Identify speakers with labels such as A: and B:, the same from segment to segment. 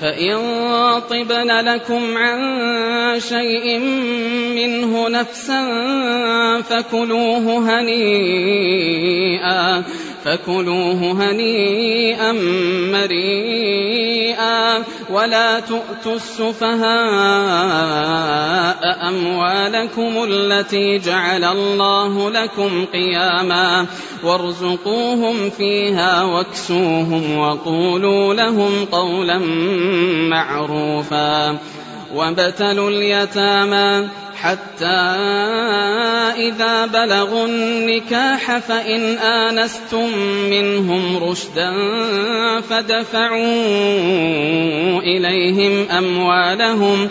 A: فإن طبن لكم عن شيء منه نفسا فكلوه هنيئا فكلوه هنيئا مريئا ولا تؤتوا السفهاء أموالكم التي جعل الله لكم قياما وارزقوهم فيها واكسوهم وقولوا لهم قولا معروفا وابتلوا اليتامى حتى إذا بلغوا النكاح فإن آنستم منهم رشدا فدفعوا إليهم أموالهم ۖ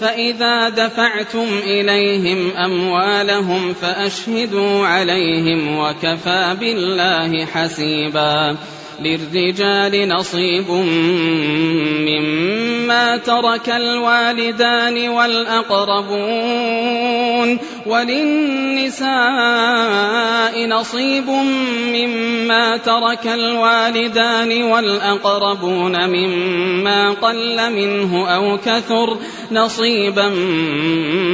A: فإذا دفعتم إليهم أموالهم فأشهدوا عليهم وكفى بالله حسيبا للرجال نصيب مما ترك الوالدان والأقربون وللنساء نصيب مما ترك الوالدان والأقربون مما قل منه أو كثر نصيبا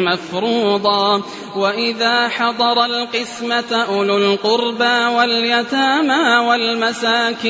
A: مفروضا وإذا حضر القسمة أولو القربى واليتامى والمساكين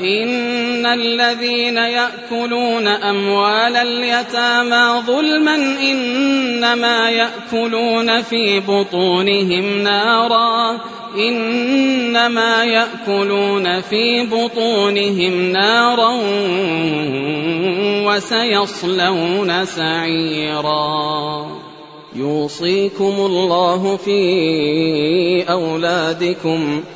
A: إن الذين يأكلون أموال اليتامى ظلما إنما يأكلون في بطونهم نارا إنما يأكلون في بطونهم نارا وسيصلون سعيرا يوصيكم الله في أولادكم ۖ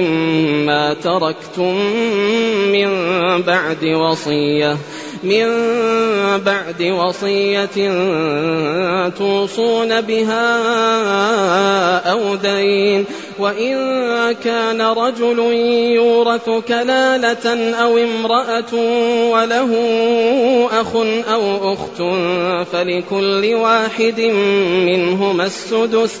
A: مما تركتم من بعد وصية من بعد وصية توصون بها أو دين وإن كان رجل يورث كلالة أو امرأة وله أخ أو أخت فلكل واحد منهما السدس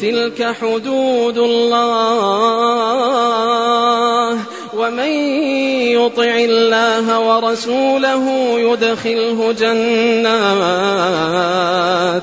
A: تلك حدود الله ومن يطع الله ورسوله يدخله جنات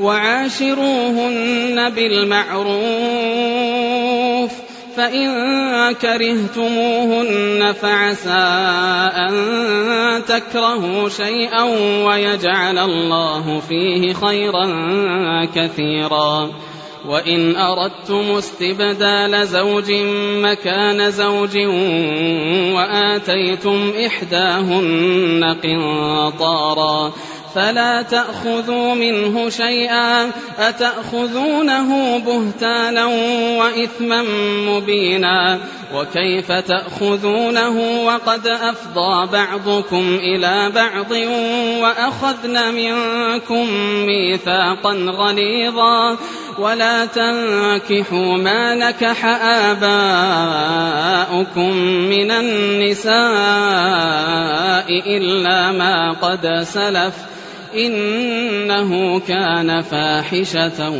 A: وعاشروهن بالمعروف فإن كرهتموهن فعسى أن تكرهوا شيئا ويجعل الله فيه خيرا كثيرا وإن أردتم استبدال زوج مكان زوج وآتيتم إحداهن قنطارا فلا تأخذوا منه شيئا أتأخذونه بهتانا وإثما مبينا وكيف تأخذونه وقد أفضى بعضكم إلى بعض وأخذن منكم ميثاقا غليظا ولا تنكحوا ما نكح آباؤكم من النساء إلا ما قد سلف إنه كان فاحشة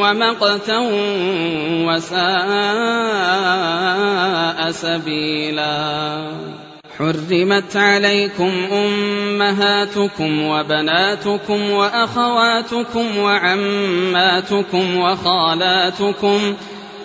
A: ومقتا وساء سبيلا حرمت عليكم أمهاتكم وبناتكم وأخواتكم وعماتكم وخالاتكم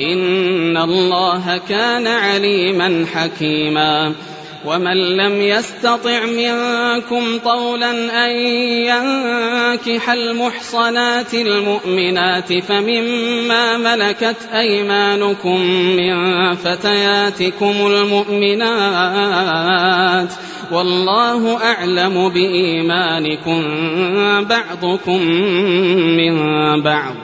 A: إن الله كان عليما حكيما ومن لم يستطع منكم طولا أن ينكح المحصنات المؤمنات فمما ملكت أيمانكم من فتياتكم المؤمنات والله أعلم بإيمانكم بعضكم من بعض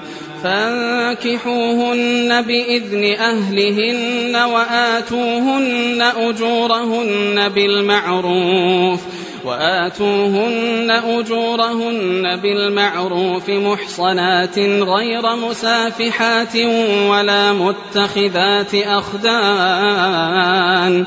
A: فانكحوهن بإذن أهلهن وآتوهن أجورهن بالمعروف وآتوهن أجورهن بالمعروف محصنات غير مسافحات ولا متخذات أخدان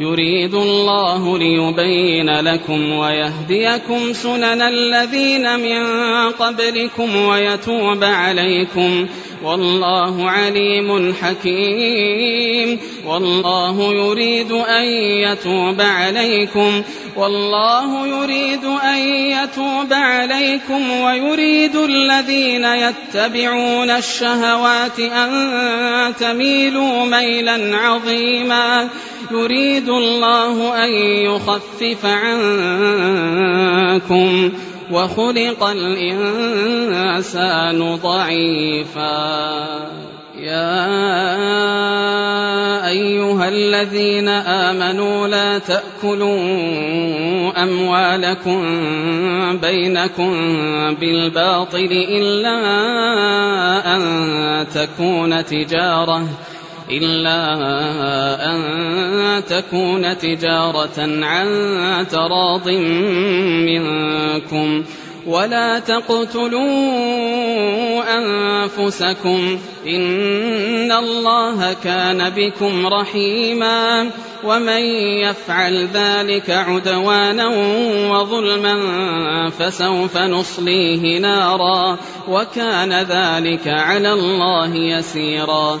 A: يريد الله ليبين لكم ويهديكم سنن الذين من قبلكم ويتوب عليكم والله عليم حكيم والله يريد أن يتوب عليكم والله يريد أن يتوب عليكم ويريد الذين يتبعون الشهوات أن تميلوا ميلا عظيما يريد الله أن يخفف عنكم وخلق الإنسان ضعيفا يا أيها الذين آمنوا لا تأكلوا أموالكم بينكم بالباطل إلا أن تكون تجارةً إلا أن تكون تجارة عن تراض منكم ولا تقتلوا أنفسكم إن الله كان بكم رحيما ومن يفعل ذلك عدوانا وظلما فسوف نصليه نارا وكان ذلك على الله يسيرا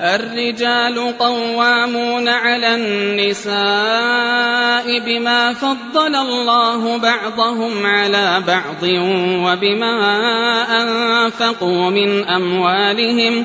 A: الرجال قوامون على النساء بما فضل الله بعضهم على بعض وبما أنفقوا من أموالهم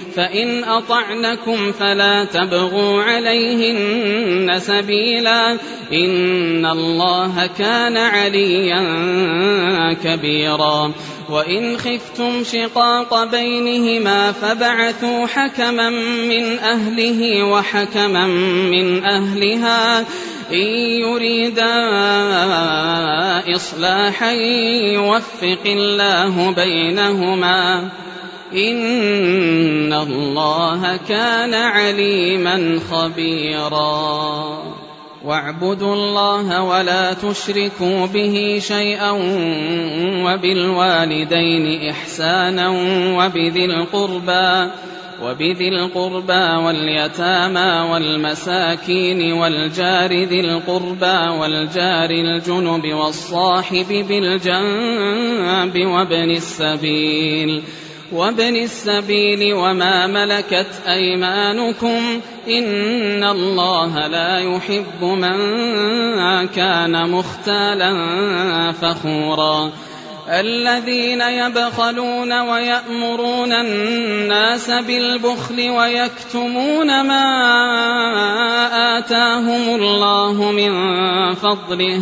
A: فإن أطعنكم فلا تبغوا عليهن سبيلا إن الله كان عليا كبيرا وإن خفتم شقاق بينهما فبعثوا حكما من أهله وحكما من أهلها إن يريدا إصلاحا يوفق الله بينهما إن الله كان عليما خبيرا واعبدوا الله ولا تشركوا به شيئا وبالوالدين إحسانا وبذي القربى وبذي القربى واليتامى والمساكين والجار ذي القربى والجار الجنب والصاحب بالجنب وابن السبيل ۖ وابن السبيل وما ملكت أيمانكم إن الله لا يحب من كان مختالا فخورا الذين يبخلون ويأمرون الناس بالبخل ويكتمون ما آتاهم الله من فضله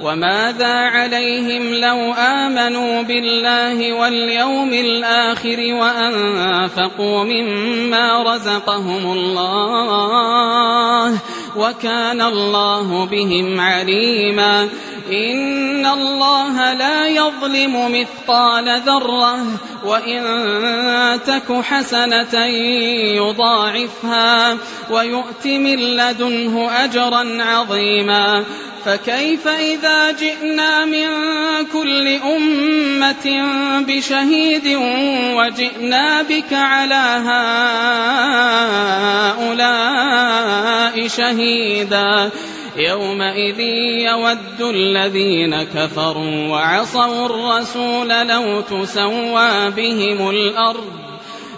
A: وماذا عليهم لو آمنوا بالله واليوم الآخر وأنفقوا مما رزقهم الله وكان الله بهم عليما إن الله لا يظلم مثقال ذرة وإن تك حسنة يضاعفها ويؤت من لدنه أجرا عظيما فكيف إذا جئنا من كل أمة بشهيد وجئنا بك على هؤلاء شهيدا شهيدا يومئذ يود الذين كفروا وعصوا الرسول لو تسوى بهم الأرض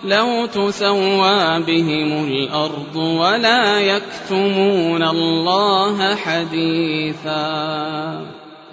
A: لو تسوى بهم الأرض ولا يكتمون الله حديثا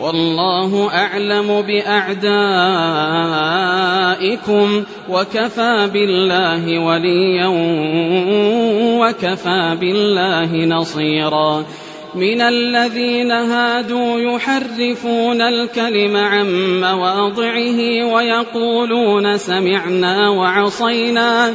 A: والله أعلم بأعدائكم وكفى بالله وليا وكفى بالله نصيرا من الذين هادوا يحرفون الكلم عن مواضعه ويقولون سمعنا وعصينا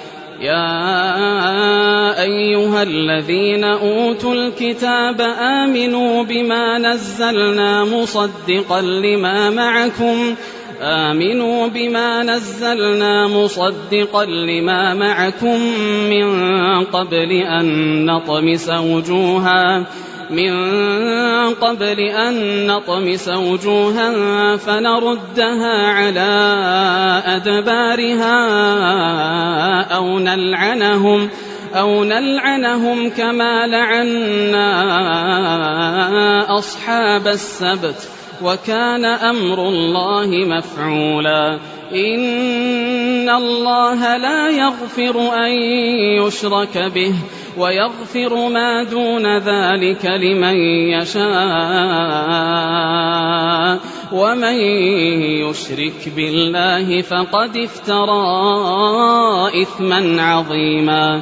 A: يا أيها الذين أوتوا الكتاب آمنوا بما نزلنا مصدقا لما معكم آمنوا بما نزلنا مصدقا لما معكم من قبل أن نطمس وجوها من قبل أن نطمس وجوها فنردها على أدبارها أو نلعنهم أو نلعنهم كما لعنا أصحاب السبت وكان أمر الله مفعولا إن الله لا يغفر أن يشرك به ويغفر ما دون ذلك لمن يشاء ومن يشرك بالله فقد افترى إثما عظيما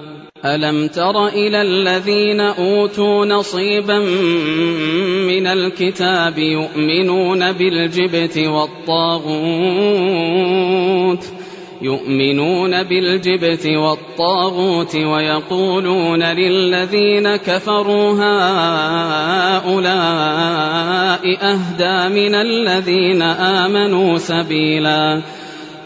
A: ألم تر إلى الذين أوتوا نصيبا من الكتاب يؤمنون بالجبت والطاغوت يؤمنون بالجبت والطاغوت ويقولون للذين كفروا هؤلاء أهدى من الذين آمنوا سبيلاً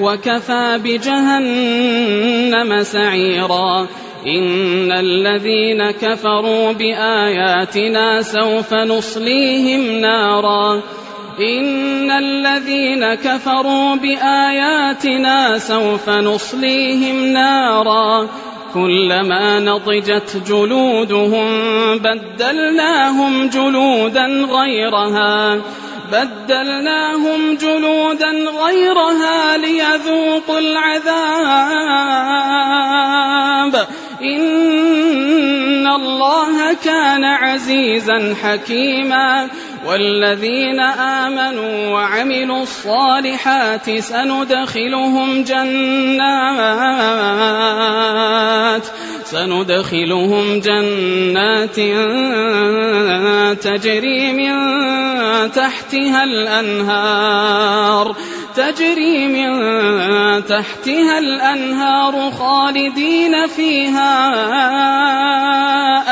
A: وكفى بجهنم سعيرا إن الذين كفروا بآياتنا سوف نصليهم نارا إن الذين كفروا بآياتنا سوف نصليهم نارا كلما نضجت جلودهم بدلناهم جلودا غيرها بدلناهم جلودا غيرها ليذوقوا العذاب إن الله كان عزيزا حكيما والذين آمنوا وعملوا الصالحات سندخلهم جنات سندخلهم جنات تجري من تحتها الأنهار تجري من تحتها الأنهار خالدين فيها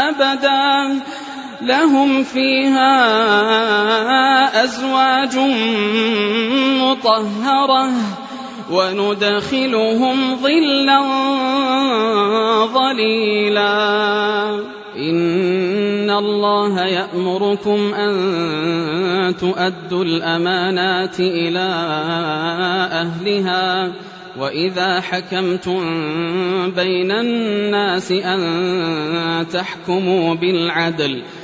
A: أبداً لهم فيها أزواج مطهرة وندخلهم ظلا ظليلا إن الله يأمركم أن تؤدوا الأمانات إلى أهلها وإذا حكمتم بين الناس أن تحكموا بالعدل ۖ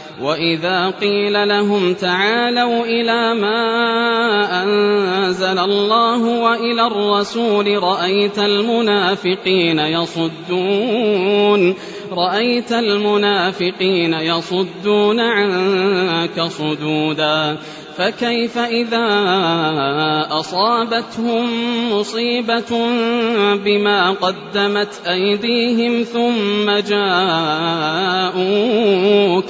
A: وإذا قيل لهم تعالوا إلى ما أنزل الله وإلى الرسول رأيت المنافقين يصدون رأيت المنافقين يصدون عنك صدودا فكيف إذا أصابتهم مصيبة بما قدمت أيديهم ثم جاءوك ۖ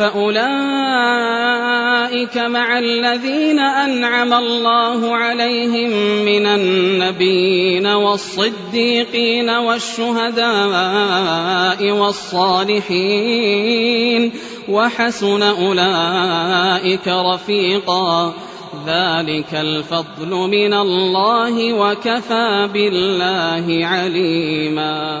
A: فأولئك مع الذين أنعم الله عليهم من النبيين والصديقين والشهداء والصالحين وحسن أولئك رفيقا ذلك الفضل من الله وكفى بالله عليما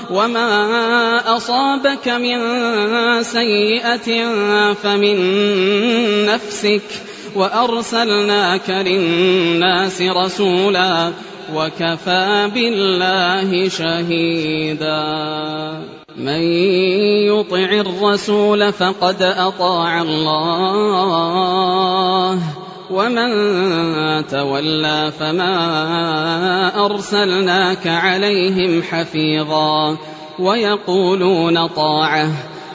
A: وما أصابك من سيئة فمن نفسك وأرسلناك للناس رسولا وكفى بالله شهيدا من يطع الرسول فقد أطاع الله ومن تولى فما أرسلناك عليهم حفيظا ويقولون طاعه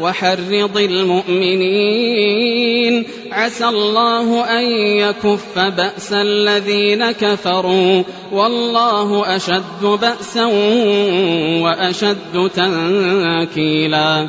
A: وحرض المؤمنين عسى الله أن يكف بأس الذين كفروا والله أشد بأسا وأشد تنكيلا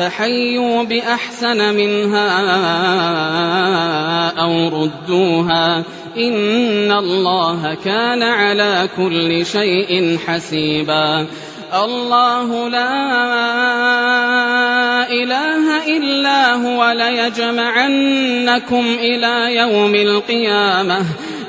A: فحيوا بأحسن منها أو ردوها إن الله كان على كل شيء حسيبا الله لا إله إلا هو ليجمعنكم إلى يوم القيامة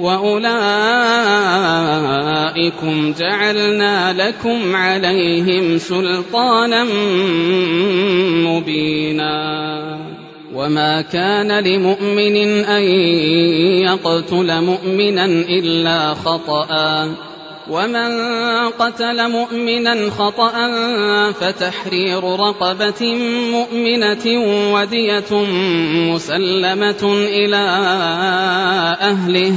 A: وأولئكم جعلنا لكم عليهم سلطانا مبينا وما كان لمؤمن أن يقتل مؤمنا إلا خطأ ومن قتل مؤمنا خطأ فتحرير رقبة مؤمنة ودية مسلمة إلى أهله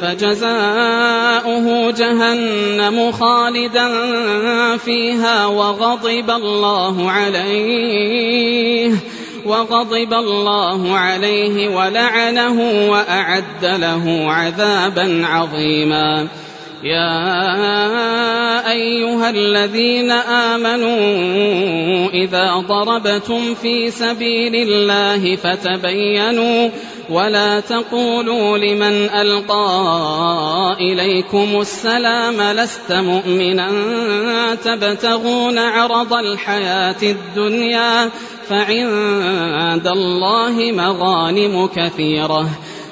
A: فجزاؤه جهنم خالدا فيها وغضب الله عليه وغضب الله عليه ولعنه وأعد له عذابا عظيما يا أيها الذين آمنوا إذا ضربتم في سبيل الله فتبينوا ولا تقولوا لمن ألقى إليكم السلام لست مؤمنا تبتغون عرض الحياة الدنيا فعند الله مغانم كثيرة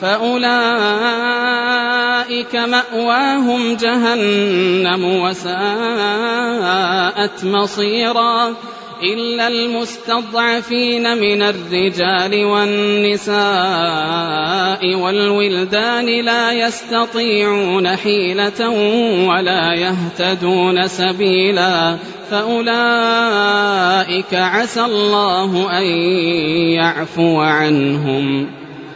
A: فأولئك مأواهم جهنم وساءت مصيرا إلا المستضعفين من الرجال والنساء والولدان لا يستطيعون حيلة ولا يهتدون سبيلا فأولئك عسى الله أن يعفو عنهم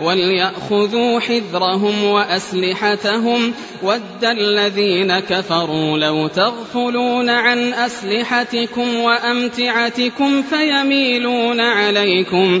A: وليأخذوا حذرهم وأسلحتهم ود الذين كفروا لو تغفلون عن أسلحتكم وأمتعتكم فيميلون عليكم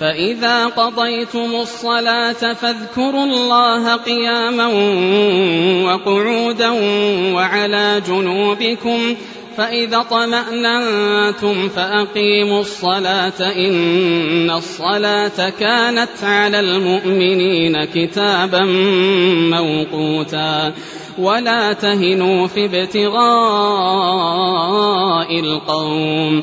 A: فإذا قضيتم الصلاة فاذكروا الله قياما وقعودا وعلى جنوبكم فإذا طمأننتم فأقيموا الصلاة إن الصلاة كانت على المؤمنين كتابا موقوتا ولا تهنوا في ابتغاء القوم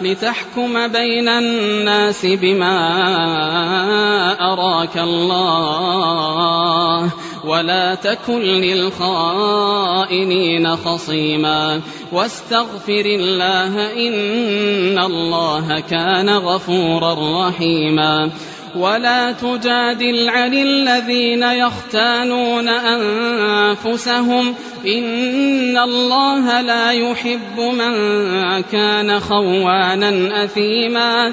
A: لتحكم بين الناس بما أراك الله ولا تكن للخائنين خصيما واستغفر الله إن الله كان غفورا رحيما ولا تجادل عن الذين يختانون أنفسهم إن الله لا يحب من كان خوانا أثيما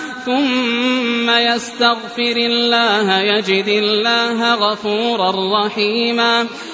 A: ثم يستغفر الله يجد الله غفورا رحيما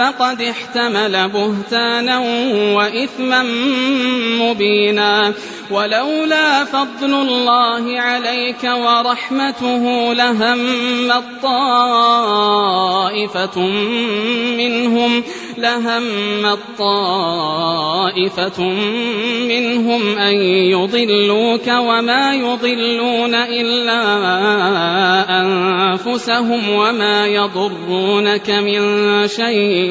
A: فقد احتمل بهتانا وإثما مبينا ولولا فضل الله عليك ورحمته لهم الطائفة منهم لهم الطائفة منهم أن يضلوك وما يضلون إلا أنفسهم وما يضرونك من شيء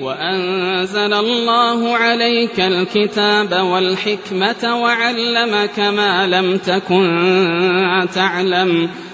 A: وأنزل الله عليك الكتاب والحكمة وعلمك ما لم تكن تعلم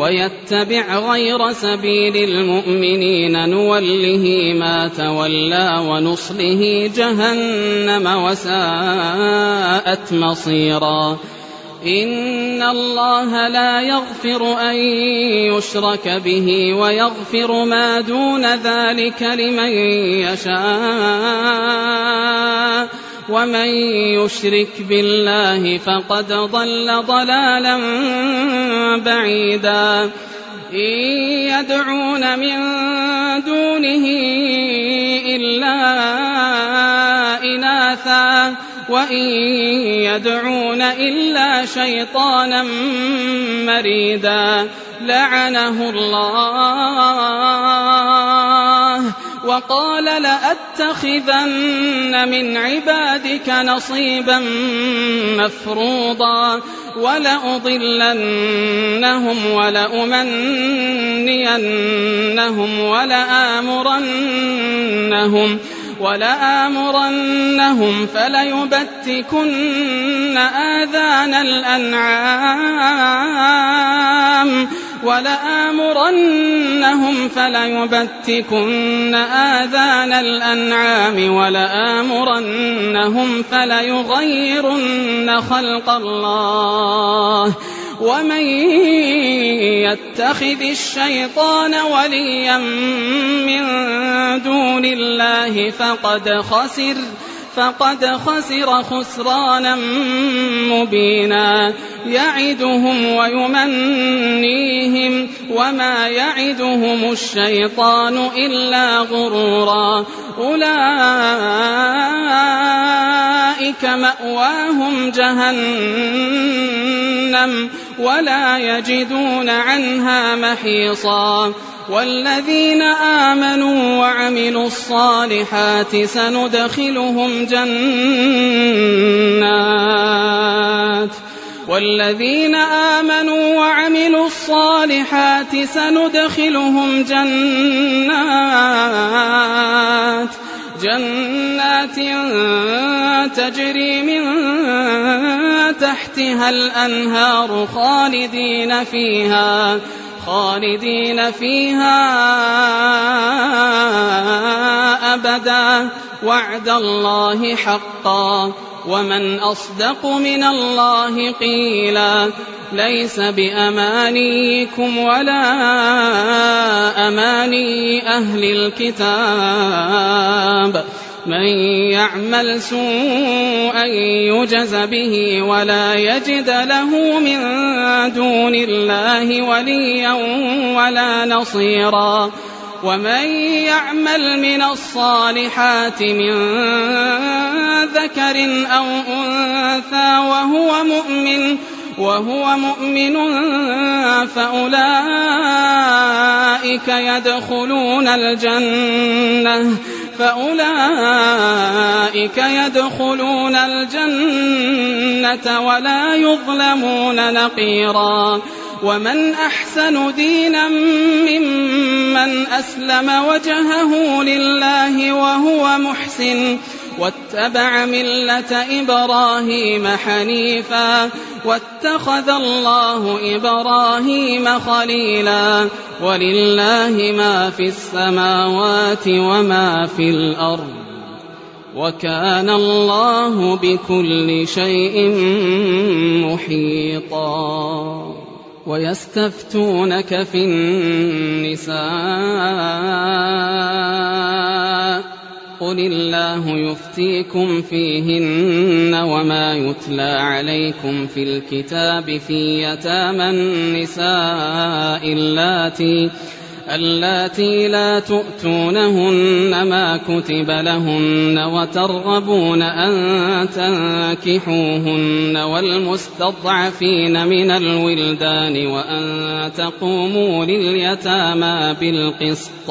A: ويتبع غير سبيل المؤمنين نوله ما تولى ونصله جهنم وساءت مصيرا ان الله لا يغفر ان يشرك به ويغفر ما دون ذلك لمن يشاء ومن يشرك بالله فقد ضل ضلالا بعيدا إن يدعون من دونه إلا إناثا وإن يدعون إلا شيطانا مريدا لعنه الله وقال لأتخذن من عبادك نصيبا مفروضا ولأضلنهم ولأمنينهم ولآمرنهم ولآمرنهم فليبتكن آذان الأنعام ولآمرنهم فليبتكن آذان الأنعام ولآمرنهم فليغيرن خلق الله ومن يتخذ الشيطان وليا من دون الله فقد خسر فقد خسر خسرانا مبينا يعدهم ويمنيهم وما يعدهم الشيطان إلا غرورا أولئك مأواهم جهنم ولا يجدون عنها محيصا والذين آمنوا وعملوا الصالحات سندخلهم جنات والذين آمنوا وعملوا الصالحات سندخلهم جنات جنات تجري من تحتها الأنهار خالدين فيها خالدين فيها أبدا وعد الله حقا ومن أصدق من الله قيلا ليس بأمانيكم ولا أماني أهل الكتاب من يعمل سوءا يجز به ولا يجد له من دون الله وليا ولا نصيرا ومن يعمل من الصالحات من ذكر أو أنثى وهو مؤمن وهو مؤمن فأولئك يدخلون الجنة فأولئك يدخلون الجنة ولا يظلمون نقيرا ومن أحسن دينا ممن أسلم وجهه لله وهو محسن واتبع ملة إبراهيم حنيفا واتخذ الله إبراهيم خليلا ولله ما في السماوات وما في الأرض وكان الله بكل شيء محيطا ويستفتونك في النساء قل الله يفتيكم فيهن وما يتلى عليكم في الكتاب في يتامى النساء اللاتي اللاتي لا تؤتونهن ما كتب لهن وترغبون أن تنكحوهن والمستضعفين من الولدان وأن تقوموا لليتامى بالقسط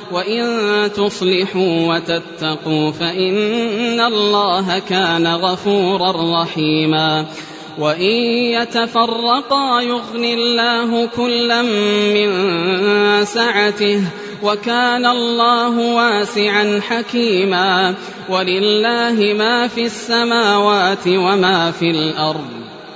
A: وإن تصلحوا وتتقوا فإن الله كان غفورا رحيما وإن يتفرقا يغني الله كلا من سعته وكان الله واسعا حكيما ولله ما في السماوات وما في الأرض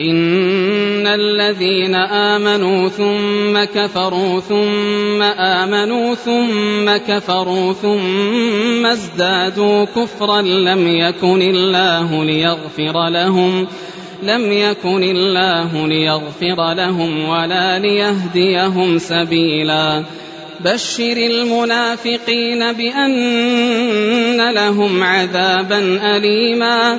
A: إن الذين آمنوا ثم كفروا ثم آمنوا ثم كفروا ثم ازدادوا كفرا لم يكن الله ليغفر لهم لم يكن الله ليغفر لهم ولا ليهديهم سبيلا بشر المنافقين بأن لهم عذابا أليما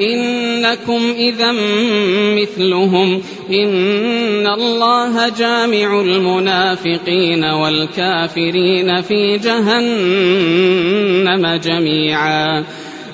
A: إنكم إذا مثلهم إن الله جامع المنافقين والكافرين في جهنم جميعا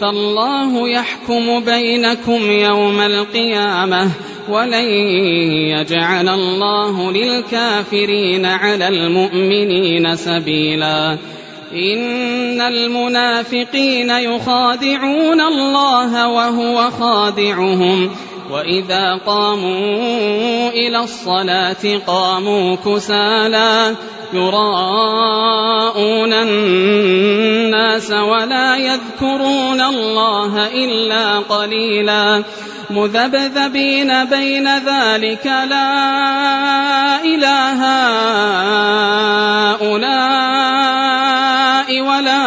A: فالله يحكم بينكم يوم القيامة ولن يجعل الله للكافرين على المؤمنين سبيلا إن المنافقين يخادعون الله وهو خادعهم وإذا قاموا إلى الصلاة قاموا كسالى يراءون الناس ولا يذكرون الله إلا قليلا مذبذبين بين ذلك لا إله هؤلاء ولا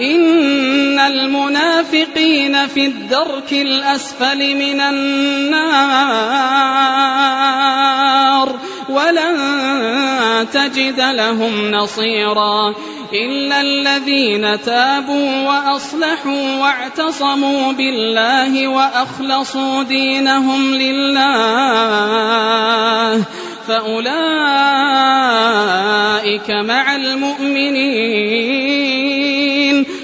A: إن المنافقين في الدرك الأسفل من النار ولن تجد لهم نصيرا إلا الذين تابوا وأصلحوا واعتصموا بالله وأخلصوا دينهم لله فأولئك مع المؤمنين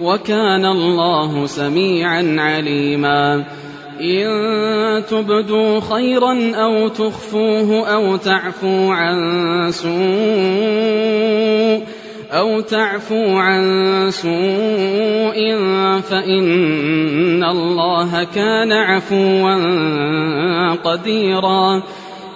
A: وكان الله سميعا عليما إن تبدوا خيرا أو تخفوه أو تعفو عن سوء أو تعفو عن سوء فإن الله كان عفوا قديرا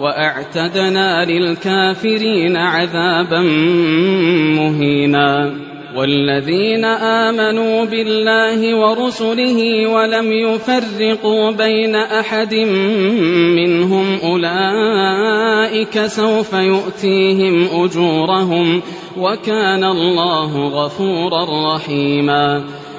A: واعتدنا للكافرين عذابا مهينا والذين امنوا بالله ورسله ولم يفرقوا بين احد منهم اولئك سوف يؤتيهم اجورهم وكان الله غفورا رحيما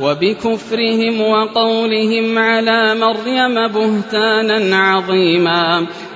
A: وبكفرهم وقولهم على مريم بهتانا عظيما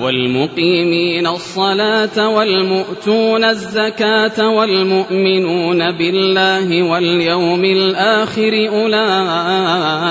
A: والمقيمين الصلاة والمؤتون الزكاة والمؤمنون بالله واليوم الآخر أولئك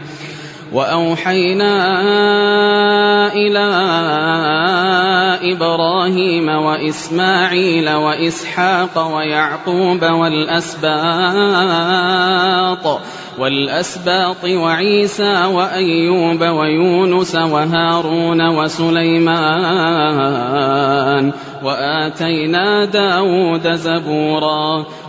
A: واوحينا الى ابراهيم واسماعيل واسحاق ويعقوب والاسباط والاسباط وعيسى وايوب ويونس وهارون وسليمان واتينا داود زبورا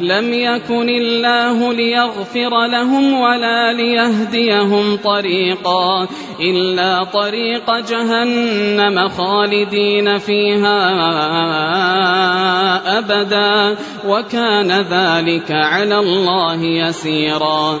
A: لم يكن الله ليغفر لهم ولا ليهديهم طريقا إلا طريق جهنم خالدين فيها أبدا وكان ذلك على الله يسيرا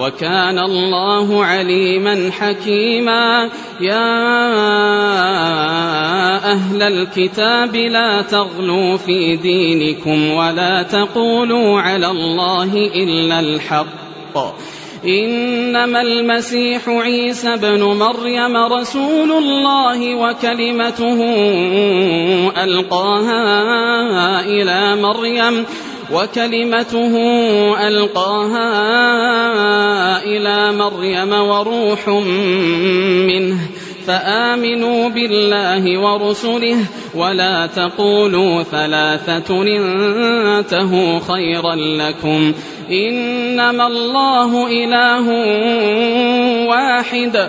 A: وكان الله عليما حكيما يا أهل الكتاب لا تغلوا في دينكم ولا تقولوا على الله إلا الحق إنما المسيح عيسى بن مريم رسول الله وكلمته ألقاها إلى مريم وكلمته ألقاها إلى مريم وروح منه فآمنوا بالله ورسله ولا تقولوا ثلاثة انتهوا خيرا لكم إنما الله إله واحد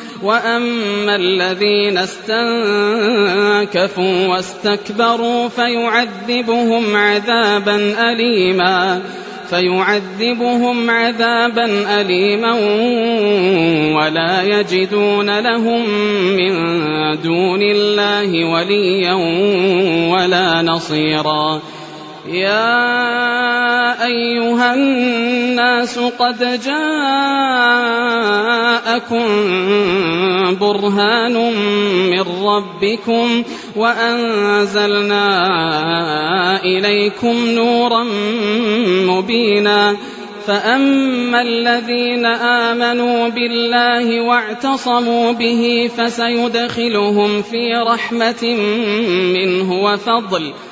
A: وأما الذين استنكفوا واستكبروا فيعذبهم عذابا أليما فيعذبهم عذابا أليما ولا يجدون لهم من دون الله وليا ولا نصيرا يا ايها الناس قد جاءكم برهان من ربكم وانزلنا اليكم نورا مبينا فأما الذين آمنوا بالله واعتصموا به فسيدخلهم في رحمة منه وفضل ۖ